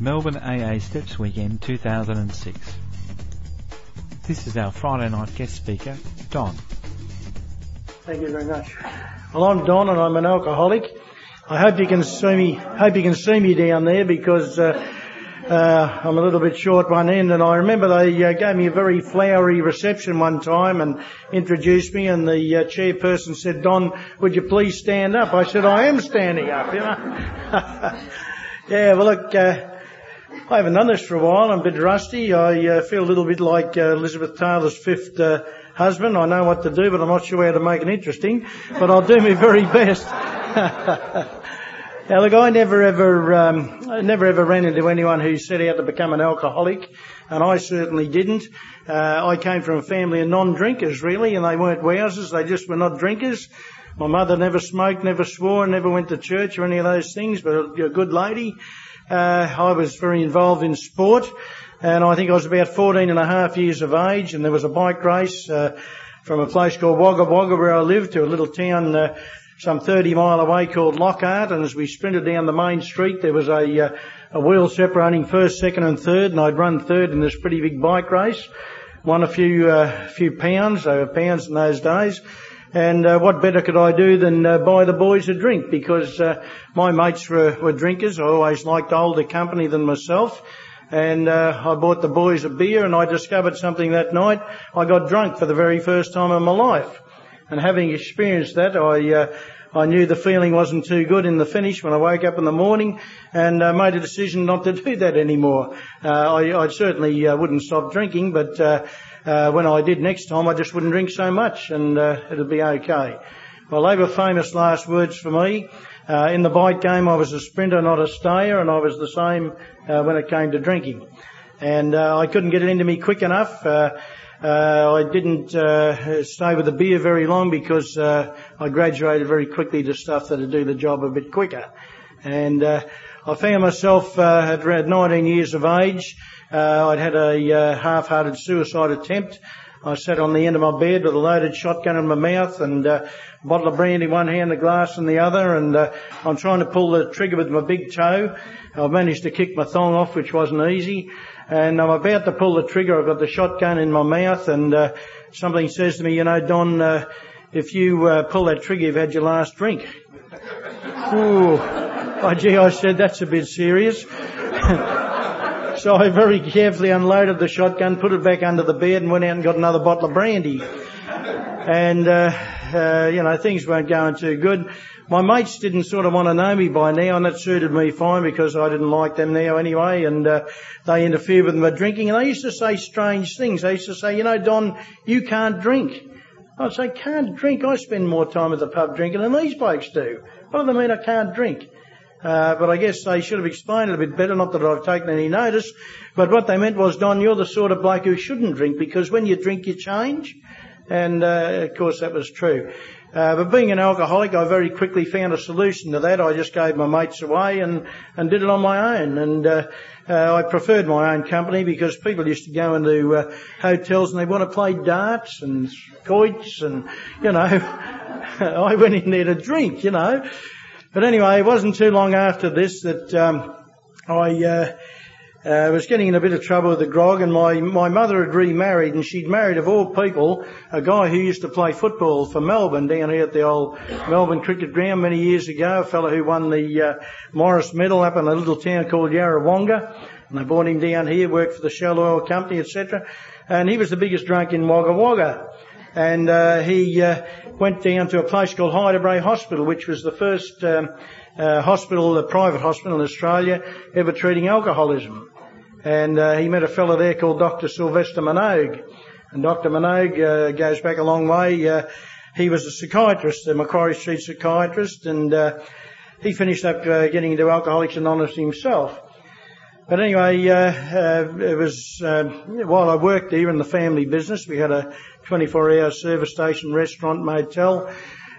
Melbourne AA Steps Weekend 2006. This is our Friday night guest speaker, Don. Thank you very much. Well, I'm Don and I'm an alcoholic. I hope you can see me, hope you can see me down there because, uh, uh, I'm a little bit short one end and I remember they uh, gave me a very flowery reception one time and introduced me and the uh, chairperson said, Don, would you please stand up? I said, I am standing up, you know. yeah, well look, uh, I haven't done this for a while. I'm a bit rusty. I uh, feel a little bit like uh, Elizabeth Taylor's fifth uh, husband. I know what to do, but I'm not sure how to make it interesting. But I'll do my very best. now, look, I never ever, um, I never ever ran into anyone who set out to become an alcoholic, and I certainly didn't. Uh, I came from a family of non-drinkers, really, and they weren't wowsers. They just were not drinkers. My mother never smoked, never swore, never went to church or any of those things, but a good lady. Uh, I was very involved in sport and I think I was about 14 and a half years of age and there was a bike race, uh, from a place called Wagga Wagga where I lived to a little town, uh, some 30 mile away called Lockhart and as we sprinted down the main street there was a, uh, a wheel separating first, second and third and I'd run third in this pretty big bike race. Won a few, uh, few pounds, they were pounds in those days. And uh, what better could I do than uh, buy the boys a drink? Because uh, my mates were, were drinkers. I always liked older company than myself. And uh, I bought the boys a beer, and I discovered something that night. I got drunk for the very first time in my life. And having experienced that, I uh, I knew the feeling wasn't too good in the finish when I woke up in the morning, and uh, made a decision not to do that anymore. I, I certainly wouldn't stop drinking, but uh, when I did next time, I just wouldn't drink so much and uh, it'd be okay. Well, they were famous last words for me. Uh, in the bike game, I was a sprinter, not a stayer, and I was the same uh, when it came to drinking. And uh, I couldn't get it into me quick enough. Uh, I didn't stay with the beer very long because I graduated very quickly to stuff that'd do the job a bit quicker. And I found myself at around 19 years of age uh, I'd had a uh, half-hearted suicide attempt. I sat on the end of my bed with a loaded shotgun in my mouth and uh, a bottle of brandy in one hand, a glass in the other, and uh, I'm trying to pull the trigger with my big toe. I've managed to kick my thong off, which wasn't easy, and I'm about to pull the trigger. I've got the shotgun in my mouth, and uh, something says to me, "You know, Don, uh, if you uh, pull that trigger, you've had your last drink." Ooh, oh gee, I said that's a bit serious. So I very carefully unloaded the shotgun, put it back under the bed and went out and got another bottle of brandy. And, uh, uh, you know, things weren't going too good. My mates didn't sort of want to know me by now and that suited me fine because I didn't like them now anyway and, uh, they interfered with my drinking and they used to say strange things. They used to say, you know, Don, you can't drink. I'd say, can't drink? I spend more time at the pub drinking than these blokes do. What do they mean I can't drink? Uh, but I guess they should have explained it a bit better, not that I've taken any notice. But what they meant was, Don, you're the sort of bloke who shouldn't drink because when you drink you change. And uh, of course that was true. Uh, but being an alcoholic, I very quickly found a solution to that. I just gave my mates away and, and did it on my own. And uh, uh, I preferred my own company because people used to go into uh, hotels and they want to play darts and quoits and, you know, I went in there to drink, you know. But anyway, it wasn't too long after this that um, I uh, uh, was getting in a bit of trouble with the grog, and my my mother had remarried, and she'd married of all people a guy who used to play football for Melbourne down here at the old Melbourne Cricket Ground many years ago. A fellow who won the uh, Morris Medal up in a little town called Yarrawonga, and they brought him down here, worked for the Shell Oil Company, etc. And he was the biggest drunk in Wagga Wagga and uh, he uh, went down to a place called Hyder Bray Hospital, which was the first um, uh, hospital, a private hospital in Australia, ever treating alcoholism. And uh, he met a fellow there called Dr. Sylvester Minogue. And Dr. Minogue uh, goes back a long way. Uh, he was a psychiatrist, a Macquarie Street psychiatrist, and he finished up getting into Alcoholics Anonymous himself. But anyway, uh, uh, it was uh, while I worked there in the family business. We had a 24-hour service station, restaurant, motel,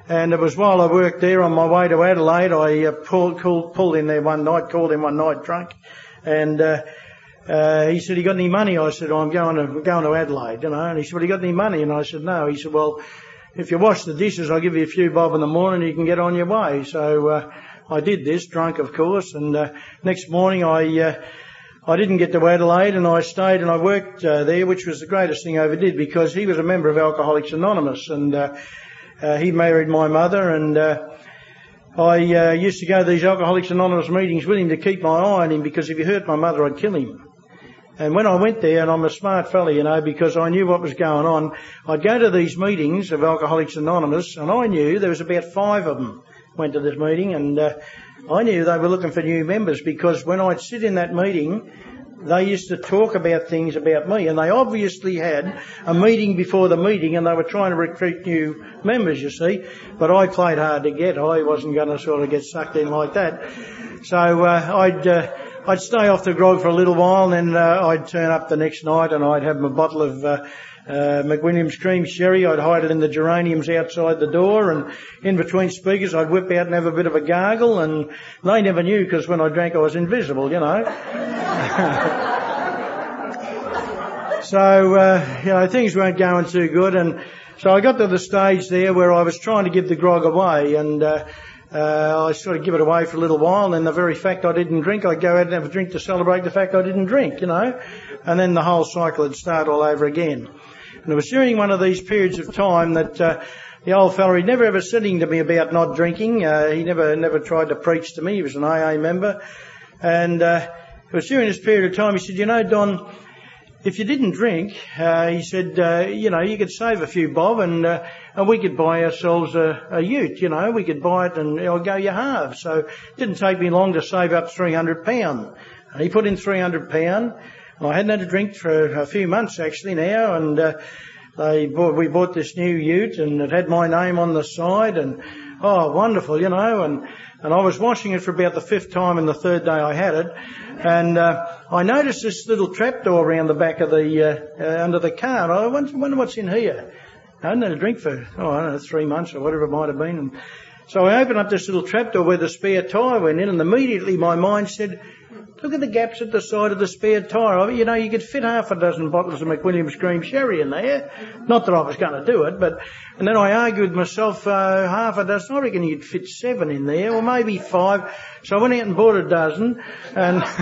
and it was while I worked there on my way to Adelaide. I uh, pulled, called, pulled in there one night, called him one night drunk, and uh, uh, he said, "You got any money?" I said, oh, "I'm going to going to Adelaide," you know. And he said, "Well, you got any money?" And I said, "No." He said, "Well." If you wash the dishes, I'll give you a few bob in the morning. You can get on your way. So I did this, drunk of course, and next morning I I didn't get to Adelaide and I stayed and I worked uh, there, which was the greatest thing I ever did because he was a member of Alcoholics Anonymous and uh, uh, he married my mother and uh, I uh, used to go to these Alcoholics Anonymous meetings with him to keep my eye on him because if he hurt my mother, I'd kill him. And when I went there, and I'm a smart fella, you know, because I knew what was going on, I'd go to these meetings of Alcoholics Anonymous, and I knew there was about five of them went to this meeting, and uh, I knew they were looking for new members because when I'd sit in that meeting, they used to talk about things about me, and they obviously had a meeting before the meeting, and they were trying to recruit new members, you see. But I played hard to get. I wasn't going to sort of get sucked in like that. So uh, I'd uh, I'd stay off the grog for a little while, and then uh, I'd turn up the next night, and I'd have my bottle of uh, cream sherry. I'd hide it in the geraniums outside the door, and in between speakers, I'd whip out and have a bit of a gargle. And they never knew because when I drank, I was invisible, you know. so uh, you know, things weren't going too good, and so I got to the stage there where I was trying to give the grog away, and uh, uh, I sort of give it away for a little while, and the very fact I didn't drink, I'd go out and have a drink to celebrate the fact I didn't drink, you know, and then the whole cycle would start all over again. And it was during one of these periods of time that uh, the old fellow, he'd never ever said anything to me about not drinking. Uh, he never never tried to preach to me. He was an AA member, and uh, it was during this period of time. He said, "You know, Don." If you didn't drink, uh, he said, uh, you know, you could save a few bob and uh, and we could buy ourselves a, a ute, you know, we could buy it and it'll go you half. So it didn't take me long to save up £300. And he put in £300 and I hadn't had a drink for a few months actually now, and uh, they bought, we bought this new ute, and it had my name on the side, and oh, wonderful, you know, and and I was washing it for about the fifth time, and the third day I had it, and uh, I noticed this little trap door around the back of the uh, uh, under the car, and I wonder, wonder what's in here. I hadn't had a drink for oh I don't know three months or whatever it might have been, and so I opened up this little trap door where the spare tyre went in, and immediately my mind said, Look at the gaps at the side of the spare tyre. You know, you could fit half a dozen bottles of McWilliam's cream sherry in there. Not that I was going to do it, but, and then I argued with myself, uh, half a dozen, I reckon you'd fit seven in there, or maybe five. So I went out and bought a dozen, and,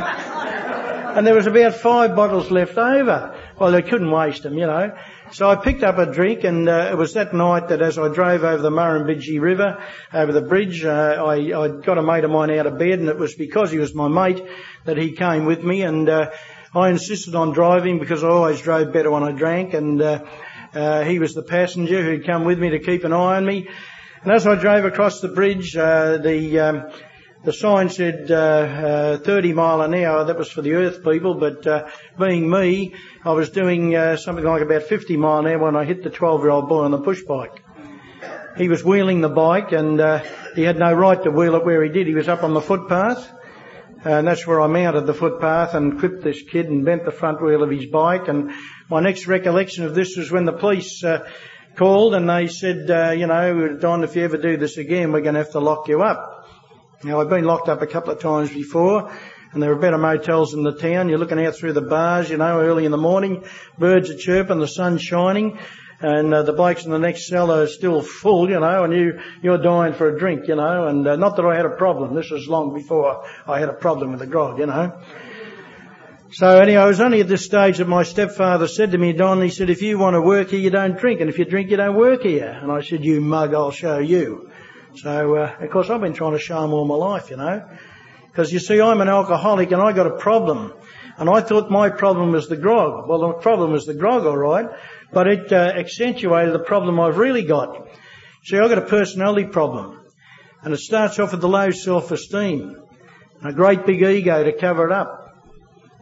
and there was about five bottles left over. Well, they couldn't waste them, you know. So I picked up a drink, and uh, it was that night that as I drove over the Murrumbidgee River, over the bridge, uh, I, I got a mate of mine out of bed, and it was because he was my mate that he came with me, and uh, I insisted on driving because I always drove better when I drank, and uh, uh, he was the passenger who'd come with me to keep an eye on me. And as I drove across the bridge, uh, the um, the sign said uh, uh, 30 mile an hour. That was for the Earth people, but uh, being me, I was doing uh, something like about 50 mile an hour when I hit the 12-year-old boy on the push bike. He was wheeling the bike, and uh, he had no right to wheel it where he did. He was up on the footpath, and that's where I mounted the footpath and clipped this kid and bent the front wheel of his bike. And my next recollection of this was when the police uh, called and they said, you know, Don, if you ever do this again, we're going to have to lock you up. Now I've been locked up a couple of times before, and there are better motels in the town. You're looking out through the bars, you know, early in the morning, birds are chirping, the sun's shining, and uh, the blokes in the next cell are still full, you know, and you you're dying for a drink, you know. And uh, not that I had a problem. This was long before I had a problem with the grog, you know. So anyway, I was only at this stage that my stepfather said to me, Don, he said, if you want to work here, you don't drink, and if you drink, you don't work here. And I said, you mug, I'll show you. So, uh, of course, I've been trying to show him all my life, you know. Because you see, I'm an alcoholic and I got a problem. And I thought my problem was the grog. Well, the problem was the grog, alright. But it uh, accentuated the problem I've really got. See, I've got a personality problem. And it starts off with the low self-esteem. A great big ego to cover it up.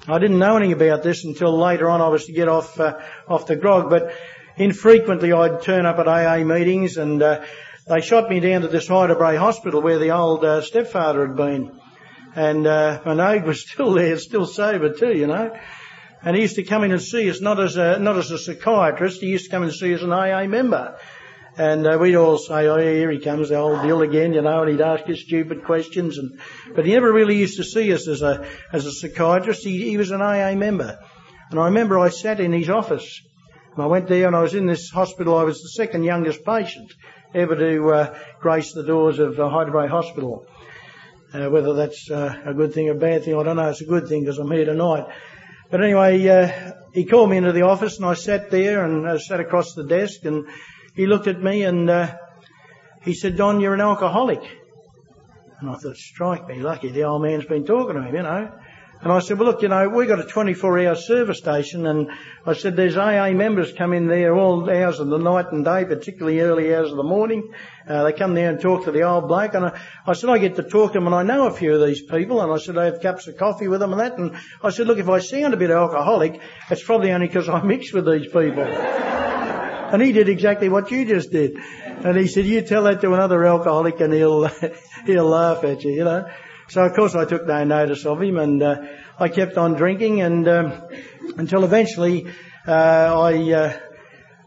I didn't know anything about this until later on I was to get off, uh, off the grog, but infrequently I'd turn up at AA meetings and, uh, they shot me down to this Hyder Bray hospital where the old uh, stepfather had been. And uh, Minogue was still there, still sober too, you know. And he used to come in and see us, not as a, not as a psychiatrist, he used to come and see us as an AA member. And uh, we'd all say, oh, here he comes, the old Bill again, you know, and he'd ask us stupid questions. And, but he never really used to see us as a, as a psychiatrist. He, he was an AA member. And I remember I sat in his office. And I went there and I was in this hospital. I was the second youngest patient ever to uh, grace the doors of uh, Bray Hospital. Uh, whether that's uh, a good thing or a bad thing, I don't know. It's a good thing because I'm here tonight. But anyway, uh, he called me into the office and I sat there and I sat across the desk and he looked at me and uh, he said, Don, you're an alcoholic. And I thought, strike me lucky, the old man's been talking to him, you know. And I said, well look, you know, we've got a 24 hour service station and I said, there's AA members come in there all hours of the night and day, particularly early hours of the morning. Uh, they come there and talk to the old bloke and I, I, said, I get to talk to them and I know a few of these people and I said, I have cups of coffee with them and that and I said, look, if I sound a bit alcoholic, it's probably only because I mix with these people. and he did exactly what you just did. And he said, you tell that to another alcoholic and he'll, he'll laugh at you, you know. So of course I took no notice of him and uh, I kept on drinking and um, until eventually uh, I uh,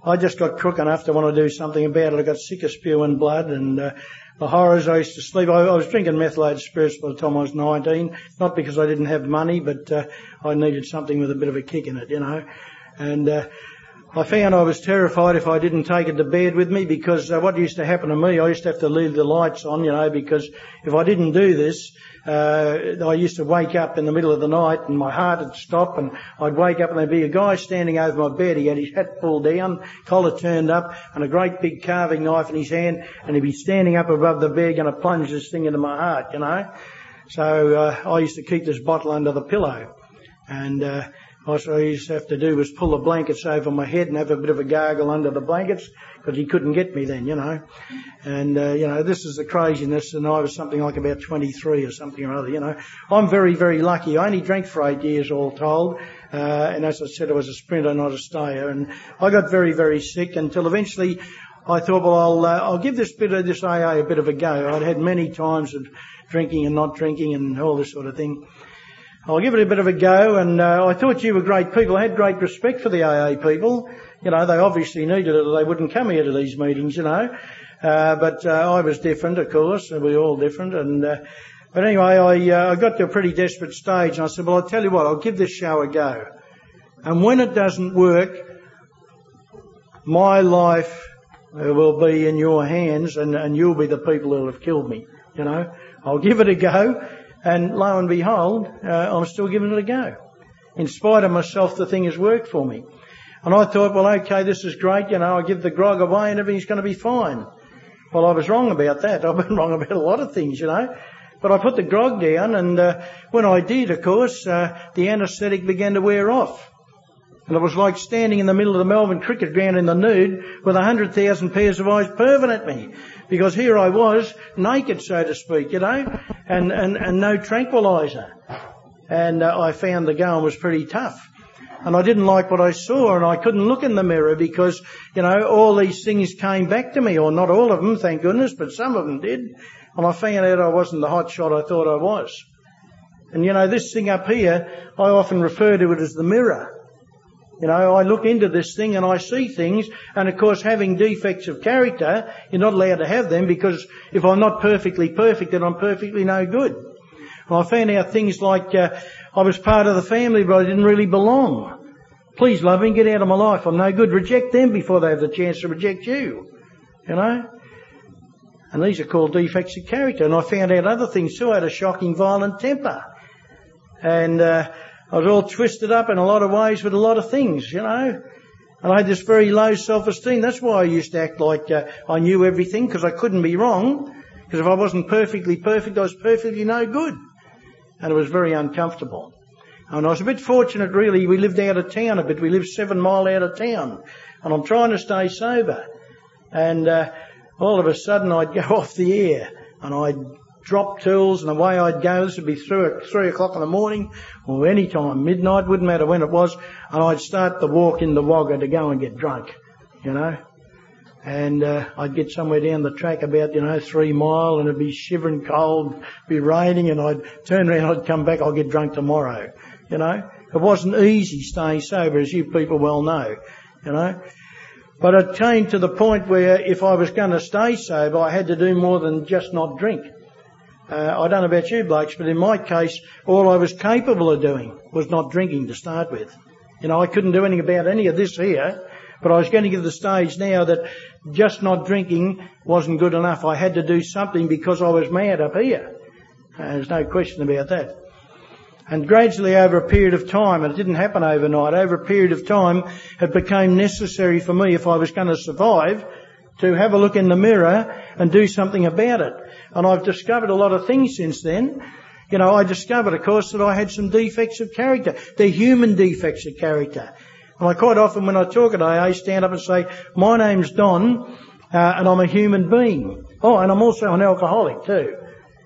I just got crook enough to want to do something about it. I got sick of spewing blood and uh, the horrors. I used to sleep. I, I, was drinking methylated spirits by the time I was 19, not because I didn't have money, but uh, I needed something with a bit of a kick in it, you know. And uh, I found I was terrified if I didn't take it to bed with me because uh, what used to happen to me, I used to have to leave the lights on, you know, because if I didn't do this, uh, I used to wake up in the middle of the night and my heart would stop and I'd wake up and there'd be a guy standing over my bed. He had his hat pulled down, collar turned up and a great big carving knife in his hand and he'd be standing up above the bed going to plunge this thing into my heart, you know. So uh, I used to keep this bottle under the pillow and uh, what I used to have to do was pull the blankets over my head and have a bit of a gargle under the blankets because he couldn't get me then, you know. And, uh, you know, this is the craziness and I was something like about 23 or something or other, you know. I'm very, very lucky. I only drank for eight years all told. Uh, and as I said, I was a sprinter, not a stayer. And I got very, very sick until eventually I thought, well, I'll, uh, I'll give this bit of this AA a bit of a go. I'd had many times of drinking and not drinking and all this sort of thing. I'll give it a bit of a go. And uh, I thought you were great people. I had great respect for the AA people. You know, they obviously needed it or they wouldn't come here to these meetings, you know. Uh, but uh, I was different, of course. We're all different. And uh, but anyway, I, uh, I got to a pretty desperate stage, and I said, "Well, I'll tell you what. I'll give this show a go. And when it doesn't work, my life uh, will be in your hands, and, and you'll be the people who'll have killed me. You know, I'll give it a go." And lo and behold, uh, I'm still giving it a go. In spite of myself, the thing has worked for me. And I thought, well, okay, this is great. You know, I give the grog away and everything's going to be fine. Well, I was wrong about that. I've been wrong about a lot of things, you know. But I put the grog down, and uh, when I did, of course, uh, the anaesthetic began to wear off. And it was like standing in the middle of the Melbourne cricket ground in the nude with a hundred thousand pairs of eyes perving at me because here I was, naked, so to speak, you know, and, and, and no tranquilizer. And uh, I found the going was pretty tough. And I didn't like what I saw and I couldn't look in the mirror because, you know, all these things came back to me, or not all of them, thank goodness, but some of them did. And I found out I wasn't the hot shot I thought I was. And you know, this thing up here, I often refer to it as the mirror. You know, I look into this thing and I see things, and of course having defects of character, you're not allowed to have them because if I'm not perfectly perfect, then I'm perfectly no good. Well, I found out things like uh, I was part of the family, but I didn't really belong. Please, love me, get out of my life. I'm no good. Reject them before they have the chance to reject you. You know? And these are called defects of character. And I found out other things too. I had a shocking violent temper. And, uh, I was all twisted up in a lot of ways with a lot of things, you know. And I had this very low self-esteem. That's why I used to act like uh, I knew everything because I couldn't be wrong. Because if I wasn't perfectly perfect, I was perfectly no good. And it was very uncomfortable. And I was a bit fortunate really. We lived out of town a bit. We lived seven mile out of town. And I'm trying to stay sober. And uh, all of a sudden I'd go off the air and I'd drop tools and away I'd go. This would be three, three o'clock in the morning or any time, midnight, wouldn't matter when it was. And I'd start the walk in the Wagga to go and get drunk, you know. And uh, I'd get somewhere down the track about, you know, three mile and it'd be shivering cold, be raining and I'd turn around, I'd come back, I'll get drunk tomorrow, you know. It wasn't easy staying sober as you people well know, you know. But it came to the point where if I was going to stay sober, I had to do more than just not drink. Uh, I don't know about you blokes, but in my case, all I was capable of doing was not drinking to start with. You know, I couldn't do anything about any of this here, but I was going to the stage now that just not drinking wasn't good enough. I had to do something because I was mad up here. Uh, there's no question about that. And gradually over a period of time, and it didn't happen overnight, over a period of time, it became necessary for me, if I was going to survive, to have a look in the mirror and do something about it. And I've discovered a lot of things since then. You know, I discovered, of course, that I had some defects of character. They're human defects of character. And I quite often, when I talk at AA, stand up and say, my name's Don, uh, and I'm a human being. Oh, and I'm also an alcoholic too.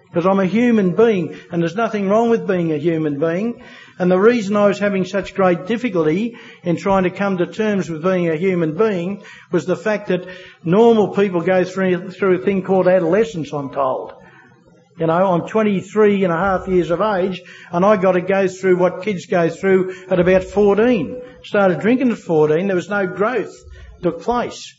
Because I'm a human being, and there's nothing wrong with being a human being. And the reason I was having such great difficulty in trying to come to terms with being a human being was the fact that normal people go through, through a thing called adolescence, I'm told. You know, I'm 23 and a half years of age and I got to go through what kids go through at about 14. Started drinking at 14. There was no growth took place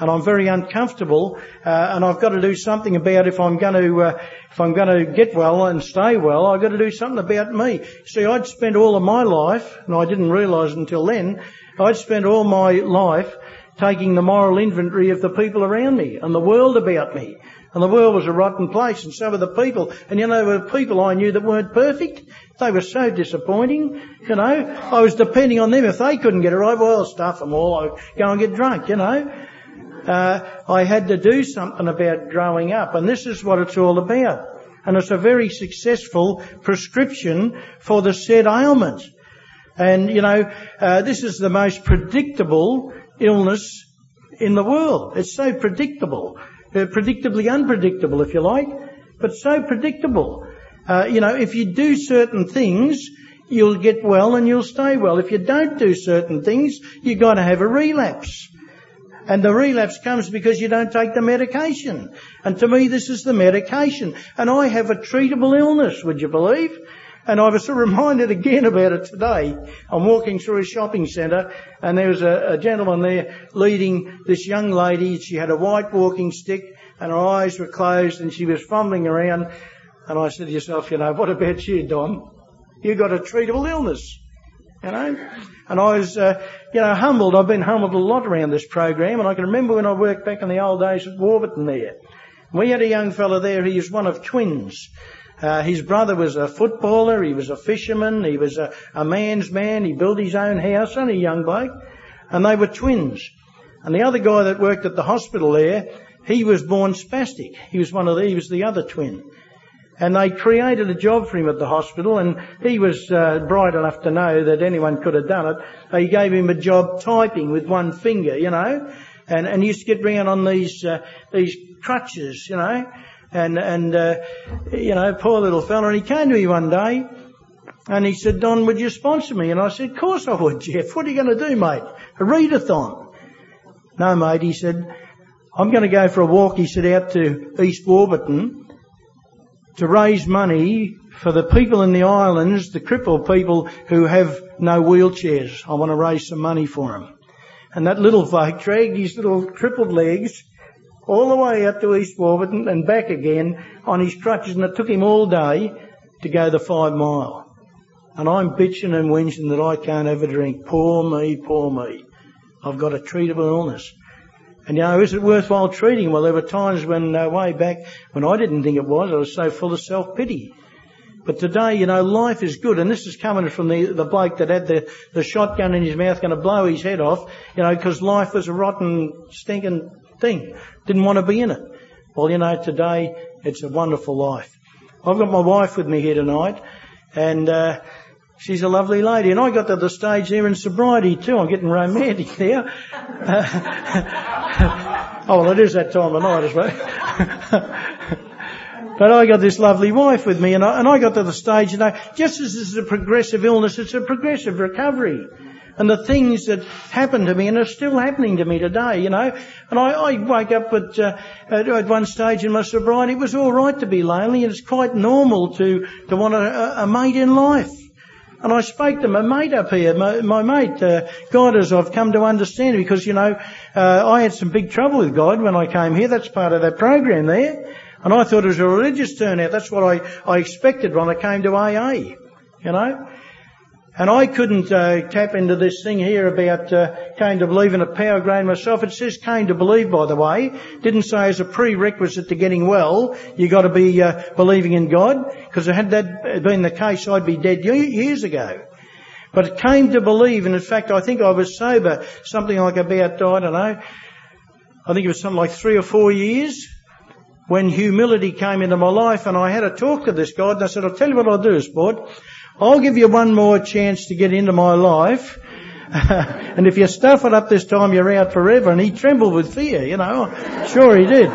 and I'm very uncomfortable, uh, and I've got to do something about if I'm going to uh, if I'm going to get well and stay well, I've got to do something about me. See, I'd spent all of my life, and I didn't realise until then, I'd spent all my life taking the moral inventory of the people around me and the world about me. And the world was a rotten place, and so were the people. And you know, there were people I knew that weren't perfect. They were so disappointing. You know, I was depending on them. If they couldn't get it right, well, I'll stuff them all. I'll go and get drunk, you know uh, I had to do something about growing up, and this is what it's all about. And it's a very successful prescription for the said ailment. And you know, uh, this is the most predictable illness in the world. It's so predictable, uh, predictably unpredictable, if you like, but so predictable. Uh, you know, if you do certain things, you'll get well and you'll stay well. If you don't do certain things, you've got to have a relapse. And the relapse comes because you don't take the medication. And to me, this is the medication. And I have a treatable illness, would you believe? And I was reminded again about it today. I'm walking through a shopping centre and there was a, a, gentleman there leading this young lady. She had a white walking stick and her eyes were closed and she was fumbling around. And I said to yourself, you know, what about you, Don? You got a treatable illness. You know? And I was, uh, you know, humbled. I've been humbled a lot around this program, and I can remember when I worked back in the old days at Warburton there. We had a young fellow there, he was one of twins. Uh, his brother was a footballer, he was a fisherman, he was a, a man's man, he built his own house, only a young bloke, and they were twins. And the other guy that worked at the hospital there, he was born spastic. He was one of the, he was the other twin and they created a job for him at the hospital and he was uh, bright enough to know that anyone could have done it. They gave him a job typing with one finger, you know, and, and he used to get round on these, uh, these crutches, you know, and, and, uh, you know, poor little fella. And he came to me one day and he said, Don, would you sponsor me? And I said, of course I would, Jeff. What are you going to do, mate? A readathon. No, mate, he said, I'm going to go for a walk, he said, out to East Warburton to raise money for the people in the islands, the crippled people who have no wheelchairs. I want to raise some money for them. And that little folk dragged his little crippled legs all the way up to East Warburton and back again on his crutches and it took him all day to go the five mile. And I'm bitching and whinging that I can't have a drink. Poor me, poor me. I've got a treatable illness. And you know, is it worthwhile treating? Well, there were times when, uh, way back, when I didn't think it was, I was so full of self-pity. But today, you know, life is good, and this is coming from the, the bloke that had the, the shotgun in his mouth going to blow his head off, you know, because life was a rotten, stinking thing. Didn't want to be in it. Well, you know, today, it's a wonderful life. I've got my wife with me here tonight, and, uh, She's a lovely lady. And I got to the stage there in sobriety too. I'm getting romantic there. oh, well, it is that time of night as well. but I got this lovely wife with me and I, and I got to the stage, you know, just as this is a progressive illness, it's a progressive recovery. And the things that happened to me and are still happening to me today, you know. And I, I wake up at, uh, at, at, one stage in my sobriety, it was alright to be lonely and it's quite normal to, to want a, a mate in life. And I spoke to my mate up here, my, my mate, uh, God, as I've come to understand, because, you know, uh, I had some big trouble with God when I came here. That's part of that program there. And I thought it was a religious turnout. That's what I, I expected when I came to AA, you know. And I couldn't uh, tap into this thing here about uh, came to believe in a power grain myself. It says came to believe, by the way. Didn't say as a prerequisite to getting well, you got to be uh, believing in God. Because had that been the case, I'd be dead years ago. But it came to believe, and in fact, I think I was sober something like about, I don't know, I think it was something like three or four years when humility came into my life and I had a talk to this God and I said, I'll tell you what I'll do, sport. I'll give you one more chance to get into my life. and if you stuff it up this time, you're out forever. And he trembled with fear, you know. Sure he did.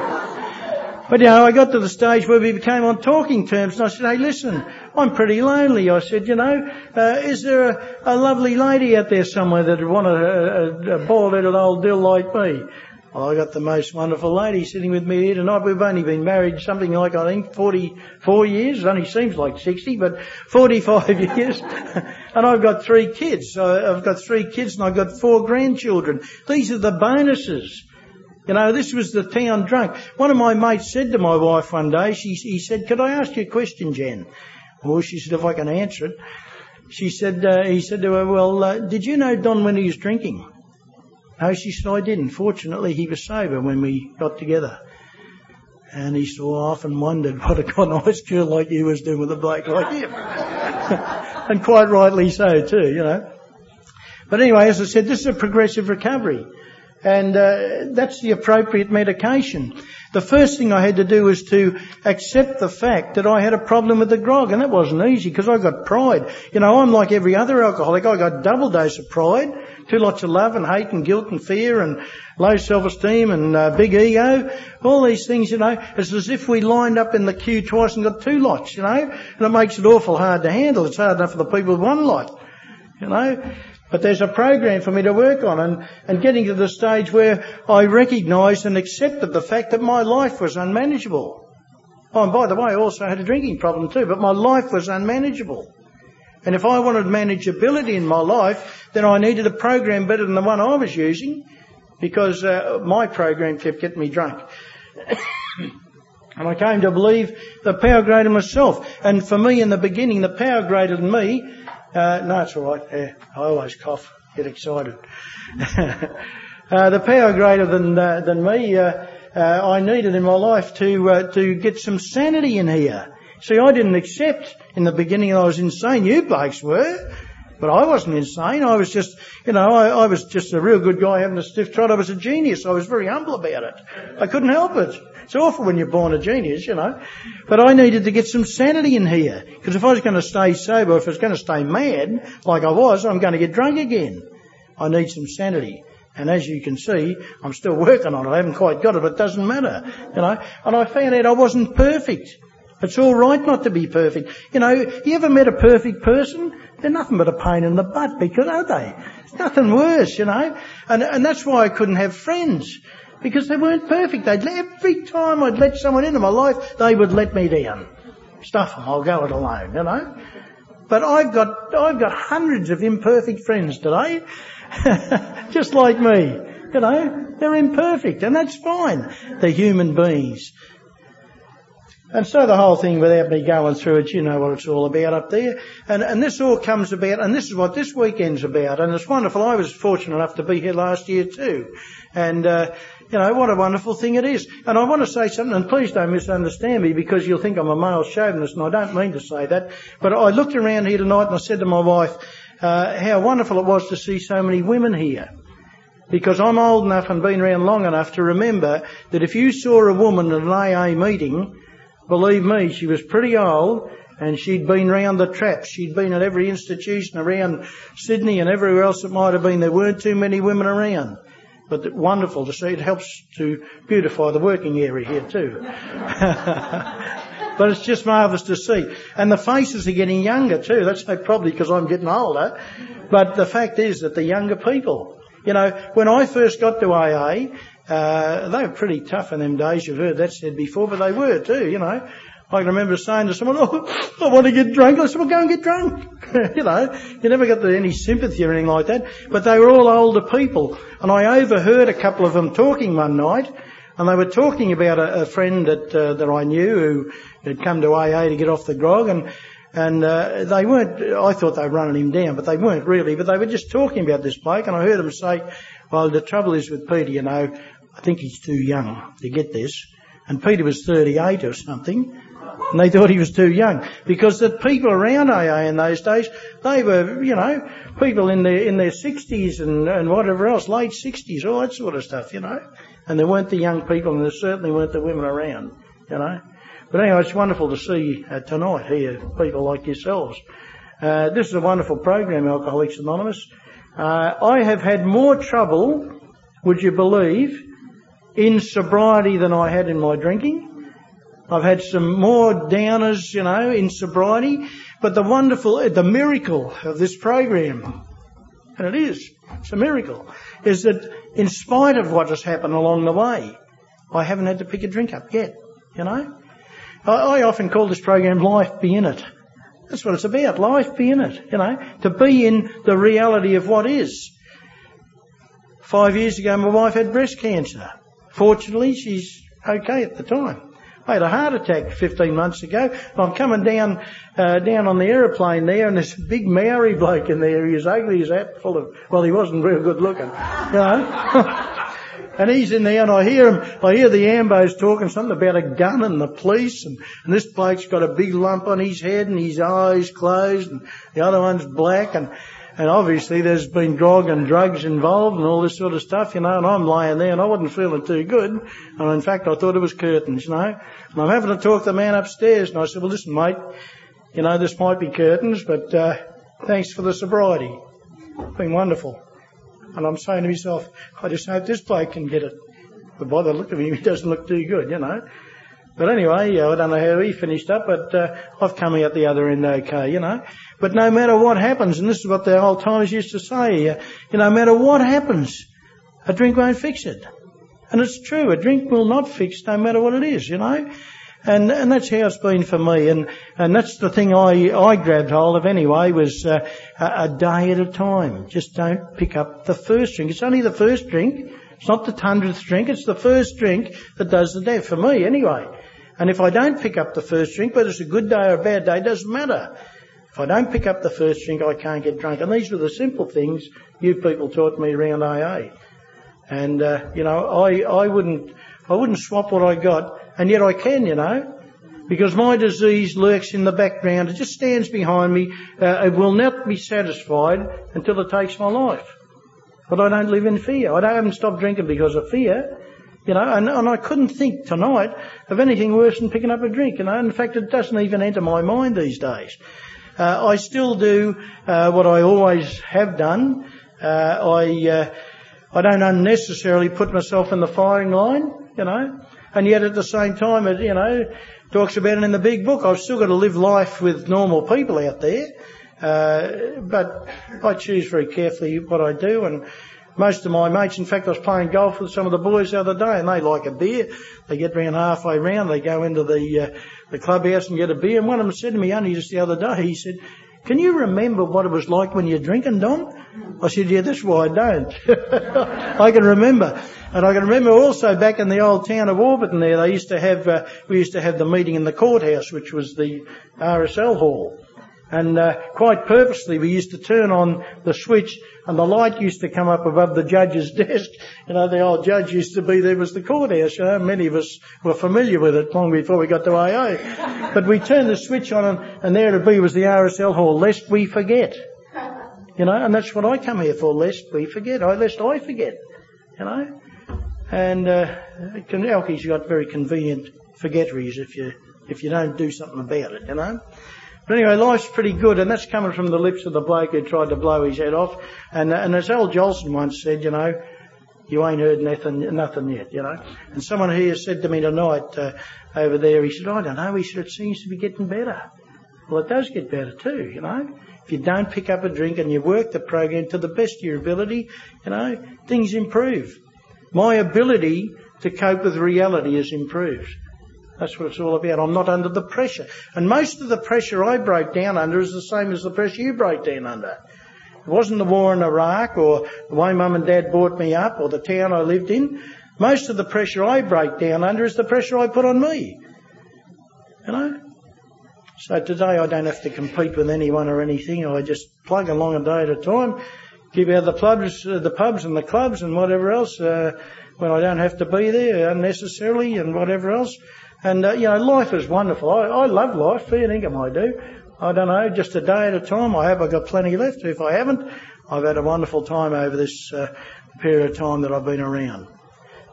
But you know, I got to the stage where we became on talking terms and I said, hey listen, I'm pretty lonely. I said, you know, uh, is there a, a, lovely lady out there somewhere that would want a, a, a bald-headed old dill like me? I got the most wonderful lady sitting with me here tonight. We've only been married something like, I think, 44 years. It only seems like 60, but 45 years. and I've got three kids. I've got three kids and I've got four grandchildren. These are the bonuses. You know, this was the town drunk. One of my mates said to my wife one day, she, he said, could I ask you a question, Jen? Well, she said, if I can answer it. She said, uh, he said to her, well, uh, did you know Don when he was drinking? No, she said, I didn't. Fortunately, he was sober when we got together. And he well, I often wondered what a nice girl like you was doing with a bloke like him. and quite rightly so too, you know. But anyway, as I said, this is a progressive recovery. And uh, that's the appropriate medication. The first thing I had to do was to accept the fact that I had a problem with the grog, and that wasn't easy because I got pride. You know, I'm like every other alcoholic. I got double dose of pride Too lots of love and hate and guilt and fear and low self-esteem and uh, big ego. All these things, you know, it's as if we lined up in the queue twice and got two lots, you know, and it makes it awful hard to handle. It's hard enough for the people with one lot, you know. But there's a program for me to work on and, and getting to the stage where I recognised and accepted the fact that my life was unmanageable. Oh, and by the way, I also had a drinking problem too, but my life was unmanageable. And if I wanted manageability in my life, then I needed a program better than the one I was using because uh, my program kept getting me drunk. and I came to believe the power greater than myself. And for me in the beginning, the power greater than me, uh, no, it's alright. Yeah, I always cough, get excited. uh, the power greater than, uh, than me, uh, uh, I needed in my life to, to get some sanity in here. See, I didn't accept in the beginning I was insane. You blokes were. But I wasn't insane. I was just, you know, I, I, was just a real good guy having a stiff trot. I was a genius. I was very humble about it. I couldn't help it. It's awful when you're born a genius, you know. But I needed to get some sanity in here. Because if I was going to stay sober, if I was going to stay mad, like I was, I'm going to get drunk again. I need some sanity. And as you can see, I'm still working on it. I haven't quite got it, but it doesn't matter, you know. And I found out I wasn't perfect. It's all right not to be perfect. You know, you ever met a perfect person? They're nothing but a pain in the butt because, are they? It's nothing worse, you know. And, and that's why I couldn't have friends. Because they weren't perfect. They'd, every time I'd let someone into my life, they would let me down. Stuff I'll go it alone, you know. But I've got, I've got hundreds of imperfect friends today. Just like me. You know, they're imperfect and that's fine. They're human beings. And so the whole thing, without me going through it, you know what it's all about up there. And, and this all comes about, and this is what this weekend's about. And it's wonderful. I was fortunate enough to be here last year too. And, uh, you know, what a wonderful thing it is. And I want to say something, and please don't misunderstand me because you'll think I'm a male chauvinist, and I don't mean to say that. But I looked around here tonight and I said to my wife, uh, how wonderful it was to see so many women here. Because I'm old enough and been around long enough to remember that if you saw a woman at an AA meeting, Believe me, she was pretty old and she'd been round the traps. She'd been at every institution around Sydney and everywhere else it might have been. There weren't too many women around. But wonderful to see. It helps to beautify the working area here too. but it's just marvellous to see. And the faces are getting younger too. That's probably because I'm getting older. But the fact is that the younger people, you know, when I first got to AA, uh, they were pretty tough in them days. You've heard that said before, but they were too, you know. I can remember saying to someone, oh, I want to get drunk. I said, well, go and get drunk. you know, you never got any sympathy or anything like that. But they were all older people. And I overheard a couple of them talking one night. And they were talking about a, a friend that, uh, that I knew who had come to AA to get off the grog. And, And uh, they weren't, I thought they were running him down, but they weren't really. But they were just talking about this bloke, and I heard them say, well, the trouble is with Peter, you know, think he's too young to get this. And Peter was 38 or something. And they thought he was too young. Because the people around AA in those days, they were, you know, people in their, in their 60s and, and whatever else, late 60s, all that sort of stuff, you know. And there weren't the young people and there certainly weren't the women around, you know. But anyway, it's wonderful to see uh, tonight here people like yourselves. Uh, this is a wonderful program, Alcoholics Anonymous. Uh, I have had more trouble, would you believe, in sobriety than I had in my drinking. I've had some more downers, you know, in sobriety. But the wonderful, the miracle of this program, and it is, it's a miracle, is that in spite of what has happened along the way, I haven't had to pick a drink up yet, you know. I, I often call this program Life Be In It. That's what it's about, life be in it, you know, to be in the reality of what is. Five years ago my wife had breast cancer. Fortunately she's okay at the time. I had a heart attack 15 months ago. I'm coming down, uh, down on the aeroplane there and a big Maori bloke in there. He was ugly as that, full of, well he wasn't real good looking, you know. And he's in there and I hear him, I hear the ambos talking something about a gun and the police and, and this bloke's got a big lump on his head and his eyes closed and the other one's black and, and obviously there's been drug and drugs involved and all this sort of stuff, you know, and I'm lying there and I wasn't feeling too good. And in fact I thought it was curtains, you know. And I'm having to talk to the man upstairs and I said, well listen mate, you know, this might be curtains, but, uh, thanks for the sobriety. It's been wonderful. And I'm saying to myself, I just hope this bloke can get it. But by the look of him, he doesn't look too good, you know. But anyway, I don't know how he finished up, but uh, I've come out the other end okay, you know. But no matter what happens, and this is what the old timers used to say, uh, you know, no matter what happens, a drink won't fix it. And it's true, a drink will not fix no matter what it is, you know. And, and that's how it's been for me. And, and that's the thing I, I grabbed hold of anyway was uh, a, a day at a time. Just don't pick up the first drink. It's only the first drink. It's not the hundredth drink. It's the first drink that does the death for me anyway. And if I don't pick up the first drink, whether it's a good day or a bad day, doesn't matter. If I don't pick up the first drink, I can't get drunk. And these were the simple things you people taught me around AA. And, uh, you know, I, I wouldn't, I wouldn't swap what I got and yet I can, you know. Because my disease lurks in the background. It just stands behind me. Uh, it will not be satisfied until it takes my life. But I don't live in fear. I don't, haven't stopped drinking because of fear. You know, and, and I couldn't think tonight of anything worse than picking up a drink. You know, in fact, it doesn't even enter my mind these days. Uh, I still do uh, what I always have done. Uh, I uh, I don't unnecessarily put myself in the firing line. You know, and yet at the same time, it, you know, talks about it in the big book. I've still got to live life with normal people out there. Uh, but I choose very carefully what I do and most of my mates, in fact I was playing golf with some of the boys the other day and they like a beer. They get round halfway round, they go into the, uh, the clubhouse and get a beer and one of them said to me only just the other day, he said, can you remember what it was like when you're drinking, Don? I said, yeah, that's why I don't. I can remember. And I can remember also back in the old town of Warburton there, they used to have, uh, we used to have the meeting in the courthouse, which was the RSL hall. And uh, quite purposely, we used to turn on the switch, and the light used to come up above the judge's desk. You know, the old judge used to be there was the courthouse. You know, many of us were familiar with it long before we got to AA. But we turned the switch on, and, and there to be was the RSL hall, lest we forget. You know, and that's what I come here for, lest we forget. I lest I forget. You know, and uh, Alky's got very convenient forgetteries if you if you don't do something about it. You know. But anyway, life's pretty good, and that's coming from the lips of the bloke who tried to blow his head off. And, and as Al Jolson once said, you know, you ain't heard nothing, nothing yet, you know. And someone here said to me tonight uh, over there, he said, I don't know, he said, it seems to be getting better. Well, it does get better too, you know. If you don't pick up a drink and you work the program to the best of your ability, you know, things improve. My ability to cope with reality has improved. That's what it's all about. I'm not under the pressure. And most of the pressure I broke down under is the same as the pressure you broke down under. It wasn't the war in Iraq or the way mum and dad brought me up or the town I lived in. Most of the pressure I break down under is the pressure I put on me. You know? So today I don't have to compete with anyone or anything. I just plug along a day at a time, give out the pubs, uh, the pubs and the clubs and whatever else uh, when I don't have to be there unnecessarily and whatever else. And uh, you know, life is wonderful. I, I love life. Fair income, I do. I don't know, just a day at a time. I hope I've got plenty left. If I haven't, I've had a wonderful time over this uh, period of time that I've been around.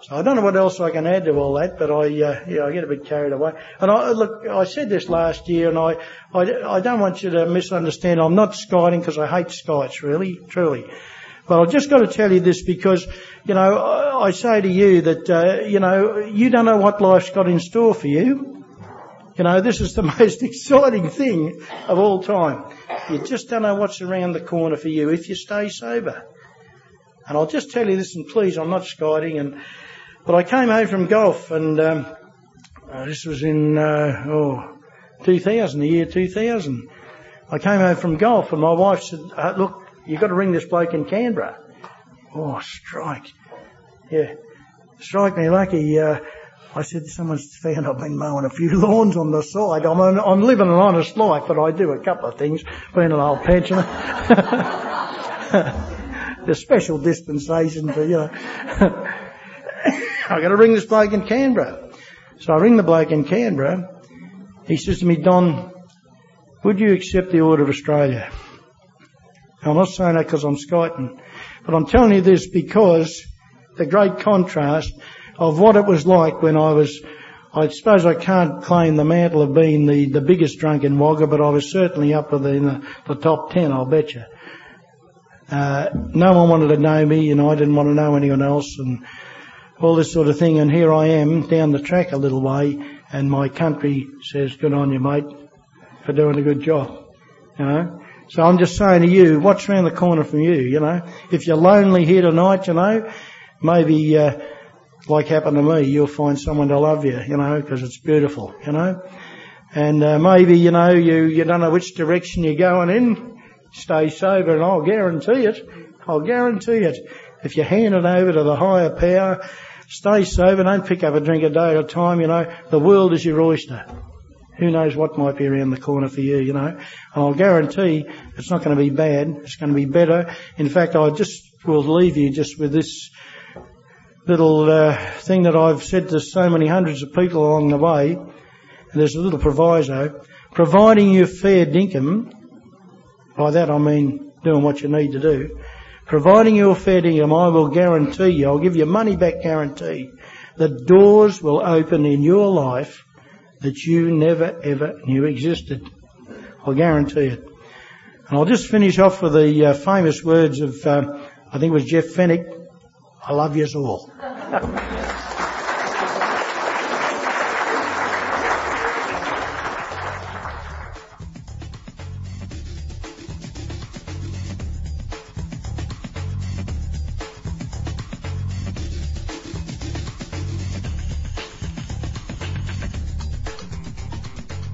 So I don't know what else I can add to all that, but I, uh, yeah, I get a bit carried away. And I, look, I said this last year, and I, I, I don't want you to misunderstand. I'm not skiting because I hate skites, really, truly. But I've just got to tell you this because, you know, I, say to you that, uh, you know, you don't know what life's got in store for you. You know, this is the most exciting thing of all time. You just don't know what's around the corner for you if you stay sober. And I'll just tell you this, and please, I'm not skiting, and but I came home from golf, and um, uh, this was in uh, oh 2000, the year 2000. I came home from golf, and my wife said, uh, "Look, you've got to ring this bloke in Canberra." Oh, strike! Yeah, strike me lucky. Uh, I said, to someone's found I've been mowing a few lawns on the side. I'm, an, I'm living an honest life, but I do a couple of things, being an old pensioner. the special dispensation for, you know. I got to ring this bloke in Canberra. So I ring the bloke in Canberra. He says to me, Don, would you accept the Order of Australia? I'm not saying that because I'm skiting, but I'm telling you this because the great contrast of what it was like when I was, I suppose I can't claim the mantle of being the, the biggest drunk in Wagga, but I was certainly up within the, the top ten, I'll bet you. Uh, no one wanted to know me and I didn't want to know anyone else and all this sort of thing. And here I am down the track a little way and my country says, good on you mate for doing a good job. You know? So I'm just saying to you, what's round the corner from you, you know? If you're lonely here tonight, you know, maybe, uh, like happened to me, you'll find someone to love you, you know, because it's beautiful, you know. And uh, maybe, you know, you, you don't know which direction you're going in. Stay sober and I'll guarantee it. I'll guarantee it. If you hand it over to the higher power, stay sober, don't pick up a drink a day at a time, you know. The world is your oyster. Who knows what might be around the corner for you, you know. I'll guarantee it's not going to be bad. It's going to be better. In fact, I just will leave you just with this little uh, thing that I've said to so many hundreds of people along the way. And there's a little proviso. Providing you fair dinkum, by that I mean doing what you need to do. Providing you a fair dinkum, I will guarantee you, I'll give you a money back guarantee, that doors will open in your life that you never ever knew existed. I'll guarantee it. And I'll just finish off with the uh, famous words of, uh, I think it was Jeff Fenwick, I love you all.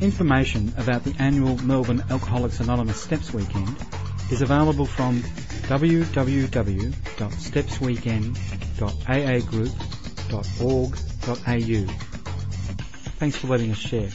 Information about the annual Melbourne Alcoholics Anonymous Steps Weekend is available from www.stepsweekend.aagroup.org.au. Thanks for letting us share.